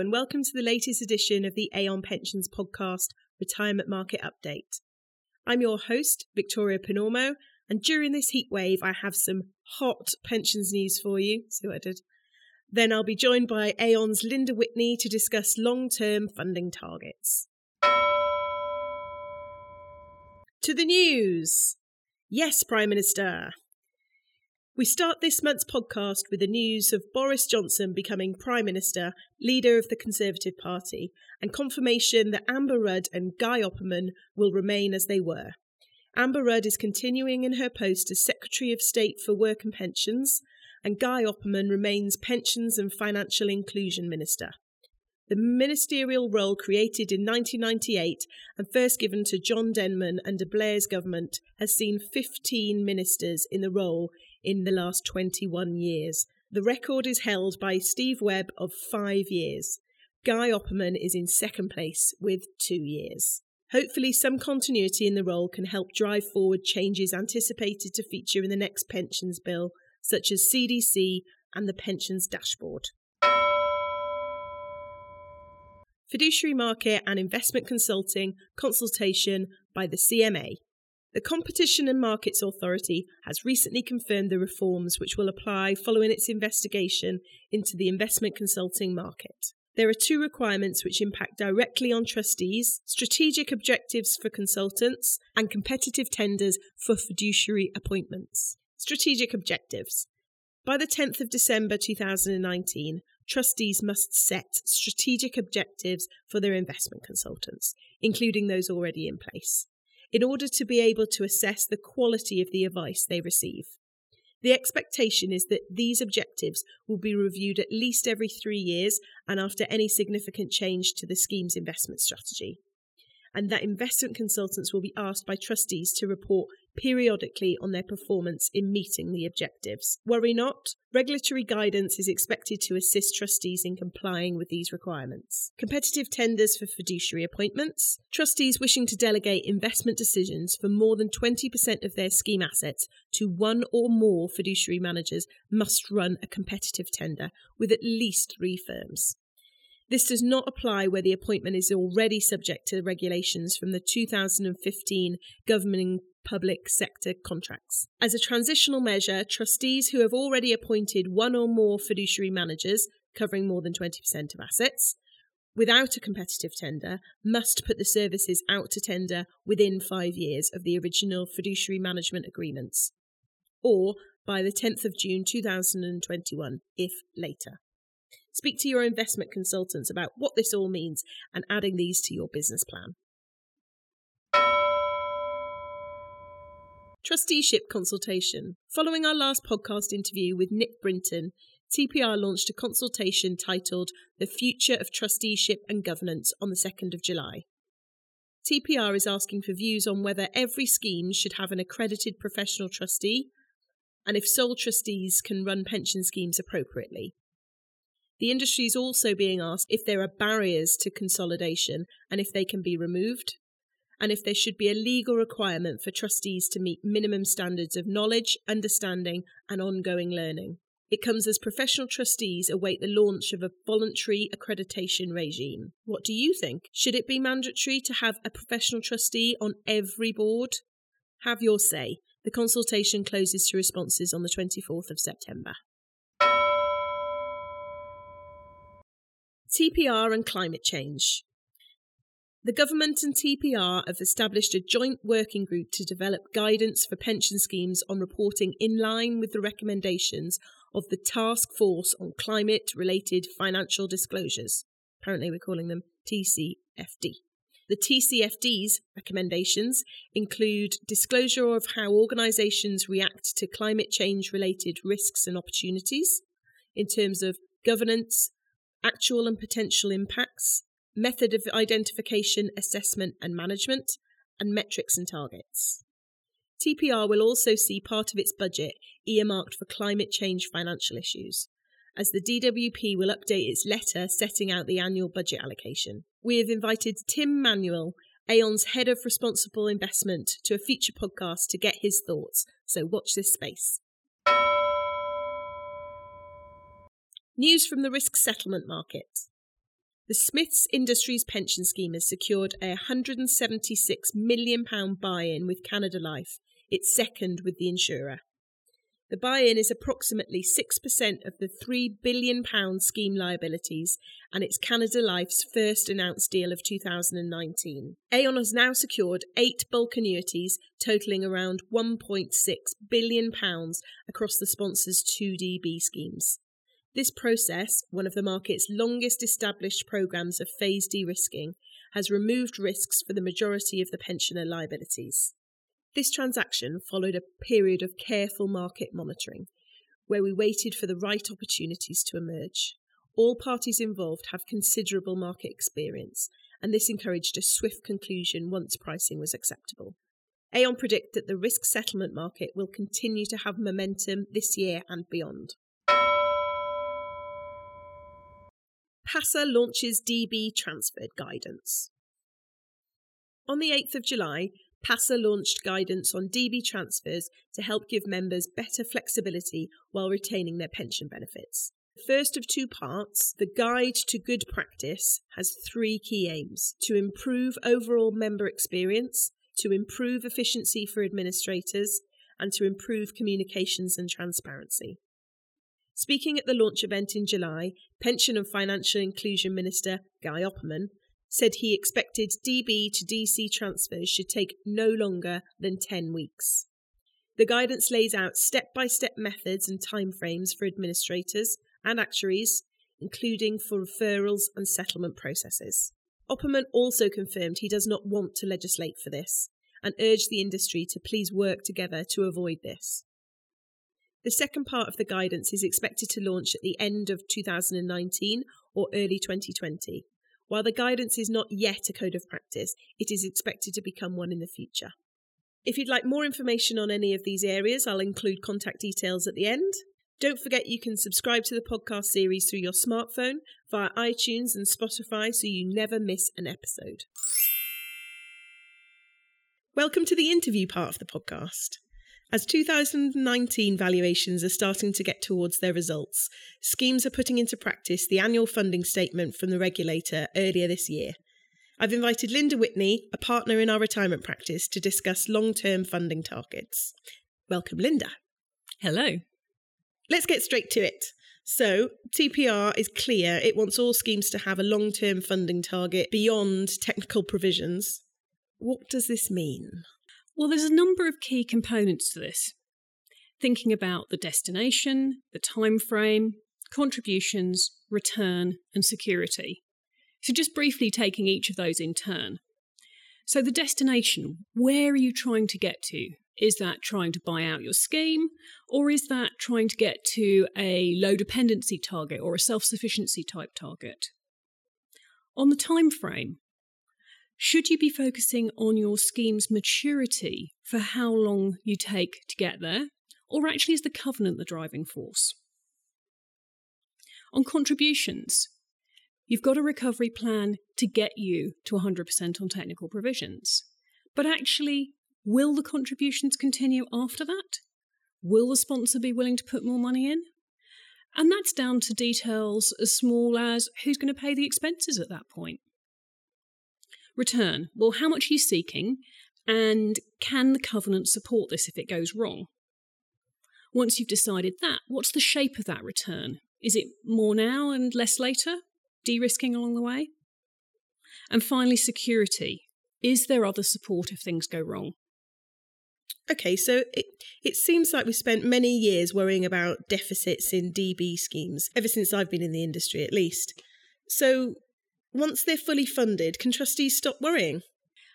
and welcome to the latest edition of the Aon Pensions podcast, Retirement Market Update. I'm your host, Victoria Panormo, and during this heatwave, I have some hot pensions news for you. See what I did? Then I'll be joined by Aon's Linda Whitney to discuss long term funding targets. To the news. Yes, Prime Minister. We start this month's podcast with the news of Boris Johnson becoming Prime Minister, leader of the Conservative Party, and confirmation that Amber Rudd and Guy Opperman will remain as they were. Amber Rudd is continuing in her post as Secretary of State for Work and Pensions, and Guy Opperman remains Pensions and Financial Inclusion Minister. The ministerial role created in 1998 and first given to John Denham under Blair's government has seen 15 ministers in the role in the last 21 years. The record is held by Steve Webb of five years. Guy Opperman is in second place with two years. Hopefully, some continuity in the role can help drive forward changes anticipated to feature in the next pensions bill, such as CDC and the pensions dashboard. Fiduciary market and investment consulting consultation by the CMA. The Competition and Markets Authority has recently confirmed the reforms which will apply following its investigation into the investment consulting market. There are two requirements which impact directly on trustees strategic objectives for consultants and competitive tenders for fiduciary appointments. Strategic objectives. By the 10th of December 2019, trustees must set strategic objectives for their investment consultants, including those already in place in order to be able to assess the quality of the advice they receive. The expectation is that these objectives will be reviewed at least every three years and after any significant change to the scheme's investment strategy and that investment consultants will be asked by trustees to report periodically on their performance in meeting the objectives. Worry not, regulatory guidance is expected to assist trustees in complying with these requirements. Competitive tenders for fiduciary appointments. Trustees wishing to delegate investment decisions for more than 20% of their scheme assets to one or more fiduciary managers must run a competitive tender with at least three firms. This does not apply where the appointment is already subject to regulations from the 2015 governing public sector contracts. As a transitional measure, trustees who have already appointed one or more fiduciary managers, covering more than 20% of assets, without a competitive tender must put the services out to tender within five years of the original fiduciary management agreements, or by the 10th of June 2021, if later. Speak to your investment consultants about what this all means and adding these to your business plan. Trusteeship consultation. Following our last podcast interview with Nick Brinton, TPR launched a consultation titled The Future of Trusteeship and Governance on the 2nd of July. TPR is asking for views on whether every scheme should have an accredited professional trustee and if sole trustees can run pension schemes appropriately. The industry is also being asked if there are barriers to consolidation and if they can be removed, and if there should be a legal requirement for trustees to meet minimum standards of knowledge, understanding, and ongoing learning. It comes as professional trustees await the launch of a voluntary accreditation regime. What do you think? Should it be mandatory to have a professional trustee on every board? Have your say. The consultation closes to responses on the 24th of September. TPR and climate change. The government and TPR have established a joint working group to develop guidance for pension schemes on reporting in line with the recommendations of the Task Force on Climate Related Financial Disclosures. Apparently, we're calling them TCFD. The TCFD's recommendations include disclosure of how organisations react to climate change related risks and opportunities in terms of governance, actual and potential impacts, method of identification, assessment and management, and metrics and targets. TPR will also see part of its budget earmarked for climate change financial issues, as the DWP will update its letter setting out the annual budget allocation. We have invited Tim Manuel, Aon's Head of Responsible Investment, to a feature podcast to get his thoughts, so watch this space. News from the risk settlement market. The Smiths Industries Pension Scheme has secured a £176 million buy in with Canada Life, its second with the insurer. The buy in is approximately 6% of the £3 billion scheme liabilities, and it's Canada Life's first announced deal of 2019. Aon has now secured eight bulk annuities totalling around £1.6 billion across the sponsor's 2DB schemes. This process, one of the market's longest established programmes of phase de risking, has removed risks for the majority of the pensioner liabilities. This transaction followed a period of careful market monitoring, where we waited for the right opportunities to emerge. All parties involved have considerable market experience, and this encouraged a swift conclusion once pricing was acceptable. Aon predict that the risk settlement market will continue to have momentum this year and beyond. PASA launches DB transfer guidance. On the 8th of July, PASA launched guidance on DB transfers to help give members better flexibility while retaining their pension benefits. The first of two parts, the Guide to Good Practice, has three key aims to improve overall member experience, to improve efficiency for administrators, and to improve communications and transparency. Speaking at the launch event in July, Pension and Financial Inclusion Minister Guy Opperman said he expected DB to DC transfers should take no longer than 10 weeks. The guidance lays out step by step methods and timeframes for administrators and actuaries, including for referrals and settlement processes. Opperman also confirmed he does not want to legislate for this and urged the industry to please work together to avoid this. The second part of the guidance is expected to launch at the end of 2019 or early 2020. While the guidance is not yet a code of practice, it is expected to become one in the future. If you'd like more information on any of these areas, I'll include contact details at the end. Don't forget you can subscribe to the podcast series through your smartphone via iTunes and Spotify so you never miss an episode. Welcome to the interview part of the podcast. As 2019 valuations are starting to get towards their results, schemes are putting into practice the annual funding statement from the regulator earlier this year. I've invited Linda Whitney, a partner in our retirement practice, to discuss long term funding targets. Welcome, Linda. Hello. Let's get straight to it. So, TPR is clear it wants all schemes to have a long term funding target beyond technical provisions. What does this mean? Well, there's a number of key components to this. Thinking about the destination, the time frame, contributions, return, and security. So, just briefly taking each of those in turn. So, the destination, where are you trying to get to? Is that trying to buy out your scheme, or is that trying to get to a low dependency target or a self sufficiency type target? On the time frame, should you be focusing on your scheme's maturity for how long you take to get there, or actually is the covenant the driving force? On contributions, you've got a recovery plan to get you to 100% on technical provisions. But actually, will the contributions continue after that? Will the sponsor be willing to put more money in? And that's down to details as small as who's going to pay the expenses at that point. Return. Well, how much are you seeking? And can the covenant support this if it goes wrong? Once you've decided that, what's the shape of that return? Is it more now and less later? De risking along the way? And finally, security. Is there other support if things go wrong? Okay, so it, it seems like we've spent many years worrying about deficits in DB schemes, ever since I've been in the industry at least. So, once they're fully funded, can trustees stop worrying?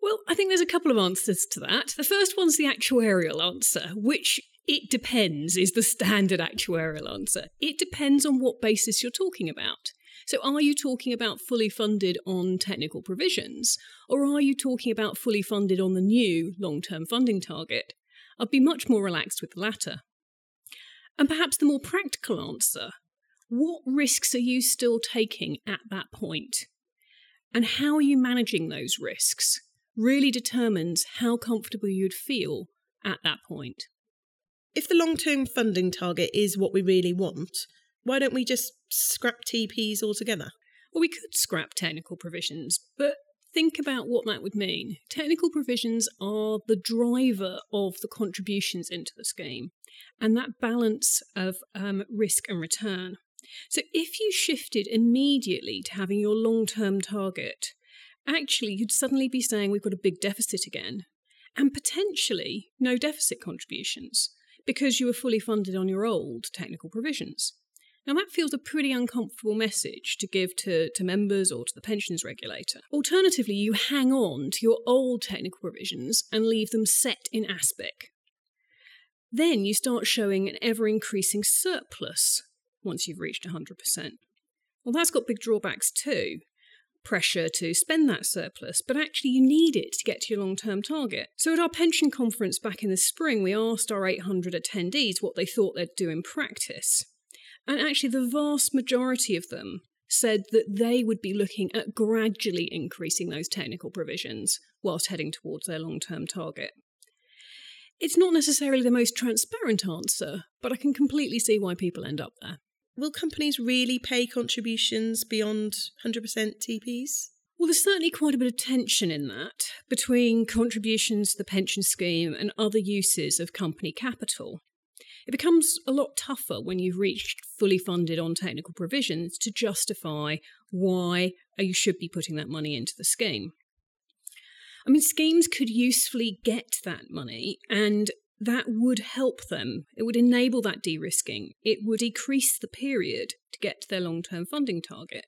Well, I think there's a couple of answers to that. The first one's the actuarial answer, which it depends is the standard actuarial answer. It depends on what basis you're talking about. So, are you talking about fully funded on technical provisions, or are you talking about fully funded on the new long term funding target? I'd be much more relaxed with the latter. And perhaps the more practical answer what risks are you still taking at that point? And how are you managing those risks really determines how comfortable you'd feel at that point. If the long term funding target is what we really want, why don't we just scrap TPs altogether? Well, we could scrap technical provisions, but think about what that would mean. Technical provisions are the driver of the contributions into the scheme and that balance of um, risk and return. So if you shifted immediately to having your long term target, actually you'd suddenly be saying we've got a big deficit again and potentially no deficit contributions because you were fully funded on your old technical provisions. Now, that feels a pretty uncomfortable message to give to, to members or to the pensions regulator. Alternatively, you hang on to your old technical provisions and leave them set in ASPIC. Then you start showing an ever increasing surplus once you've reached 100%. Well, that's got big drawbacks too. Pressure to spend that surplus, but actually, you need it to get to your long term target. So, at our pension conference back in the spring, we asked our 800 attendees what they thought they'd do in practice. And actually, the vast majority of them said that they would be looking at gradually increasing those technical provisions whilst heading towards their long term target. It's not necessarily the most transparent answer, but I can completely see why people end up there. Will companies really pay contributions beyond 100% TPs? Well, there's certainly quite a bit of tension in that between contributions to the pension scheme and other uses of company capital. It becomes a lot tougher when you've reached fully funded on technical provisions to justify why you should be putting that money into the scheme. I mean, schemes could usefully get that money and that would help them. It would enable that de risking. It would decrease the period to get to their long term funding target.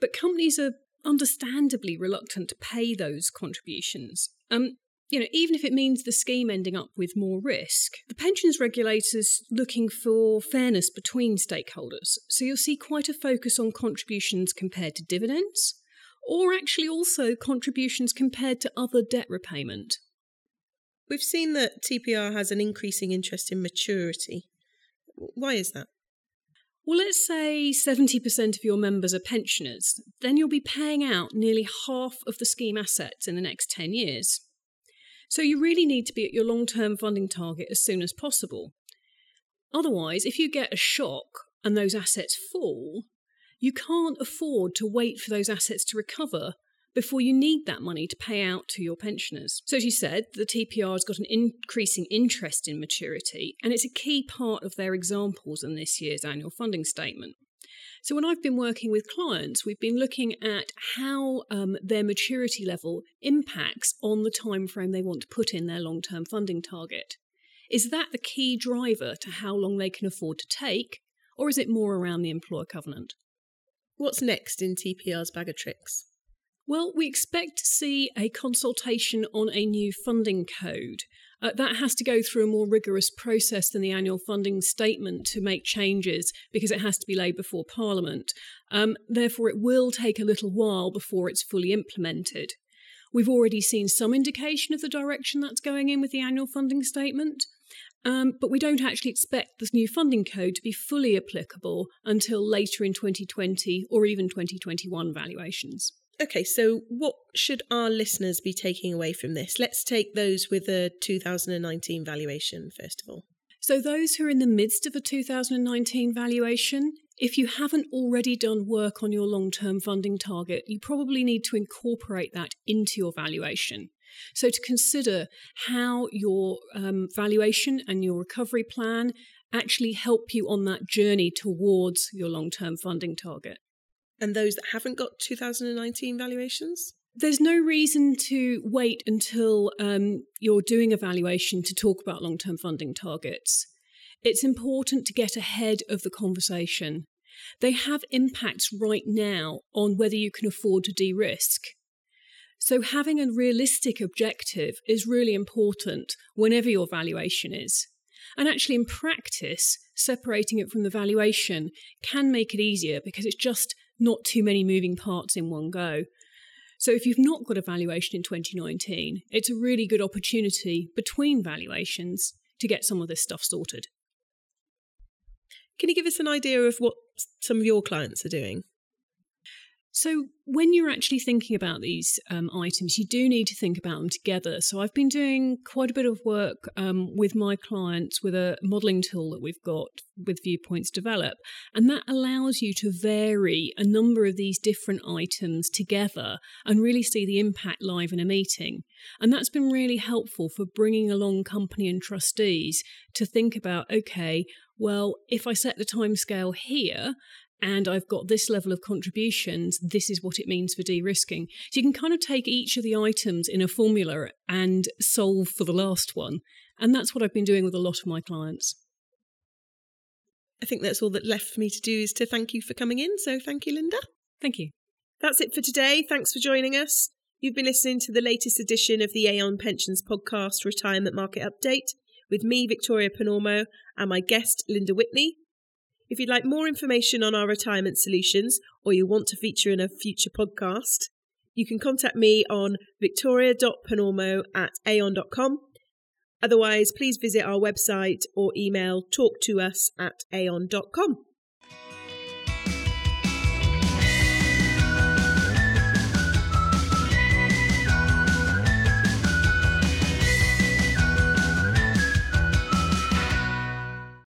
But companies are understandably reluctant to pay those contributions. Um, you know, even if it means the scheme ending up with more risk, the pensions regulators looking for fairness between stakeholders. So you'll see quite a focus on contributions compared to dividends, or actually also contributions compared to other debt repayment. We've seen that TPR has an increasing interest in maturity. Why is that? Well, let's say 70% of your members are pensioners, then you'll be paying out nearly half of the scheme assets in the next 10 years. So you really need to be at your long term funding target as soon as possible. Otherwise, if you get a shock and those assets fall, you can't afford to wait for those assets to recover before you need that money to pay out to your pensioners. So, as you said, the TPR has got an increasing interest in maturity, and it's a key part of their examples in this year's annual funding statement. So, when I've been working with clients, we've been looking at how um, their maturity level impacts on the time frame they want to put in their long term funding target. Is that the key driver to how long they can afford to take, or is it more around the employer covenant? What's next in TPR's bag of tricks? Well, we expect to see a consultation on a new funding code. Uh, that has to go through a more rigorous process than the annual funding statement to make changes because it has to be laid before Parliament. Um, therefore, it will take a little while before it's fully implemented. We've already seen some indication of the direction that's going in with the annual funding statement, um, but we don't actually expect this new funding code to be fully applicable until later in 2020 or even 2021 valuations. Okay, so what should our listeners be taking away from this? Let's take those with a 2019 valuation first of all. So, those who are in the midst of a 2019 valuation, if you haven't already done work on your long term funding target, you probably need to incorporate that into your valuation. So, to consider how your um, valuation and your recovery plan actually help you on that journey towards your long term funding target and those that haven't got 2019 valuations? There's no reason to wait until um, you're doing a valuation to talk about long term funding targets. It's important to get ahead of the conversation. They have impacts right now on whether you can afford to de risk. So, having a realistic objective is really important whenever your valuation is. And actually, in practice, separating it from the valuation can make it easier because it's just not too many moving parts in one go. So if you've not got a valuation in 2019, it's a really good opportunity between valuations to get some of this stuff sorted. Can you give us an idea of what some of your clients are doing? So, when you're actually thinking about these um, items, you do need to think about them together. So, I've been doing quite a bit of work um, with my clients with a modelling tool that we've got with Viewpoints Develop, and that allows you to vary a number of these different items together and really see the impact live in a meeting. And that's been really helpful for bringing along company and trustees to think about okay, well, if I set the timescale here and I've got this level of contributions, this is what it means for de risking. So you can kind of take each of the items in a formula and solve for the last one. And that's what I've been doing with a lot of my clients. I think that's all that left for me to do is to thank you for coming in. So thank you, Linda. Thank you. That's it for today. Thanks for joining us. You've been listening to the latest edition of the Aon Pensions podcast Retirement Market Update with me, Victoria Panormo, and my guest, Linda Whitney. If you'd like more information on our retirement solutions or you want to feature in a future podcast, you can contact me on victoria.panormo at aon.com. Otherwise, please visit our website or email talk to at aon.com.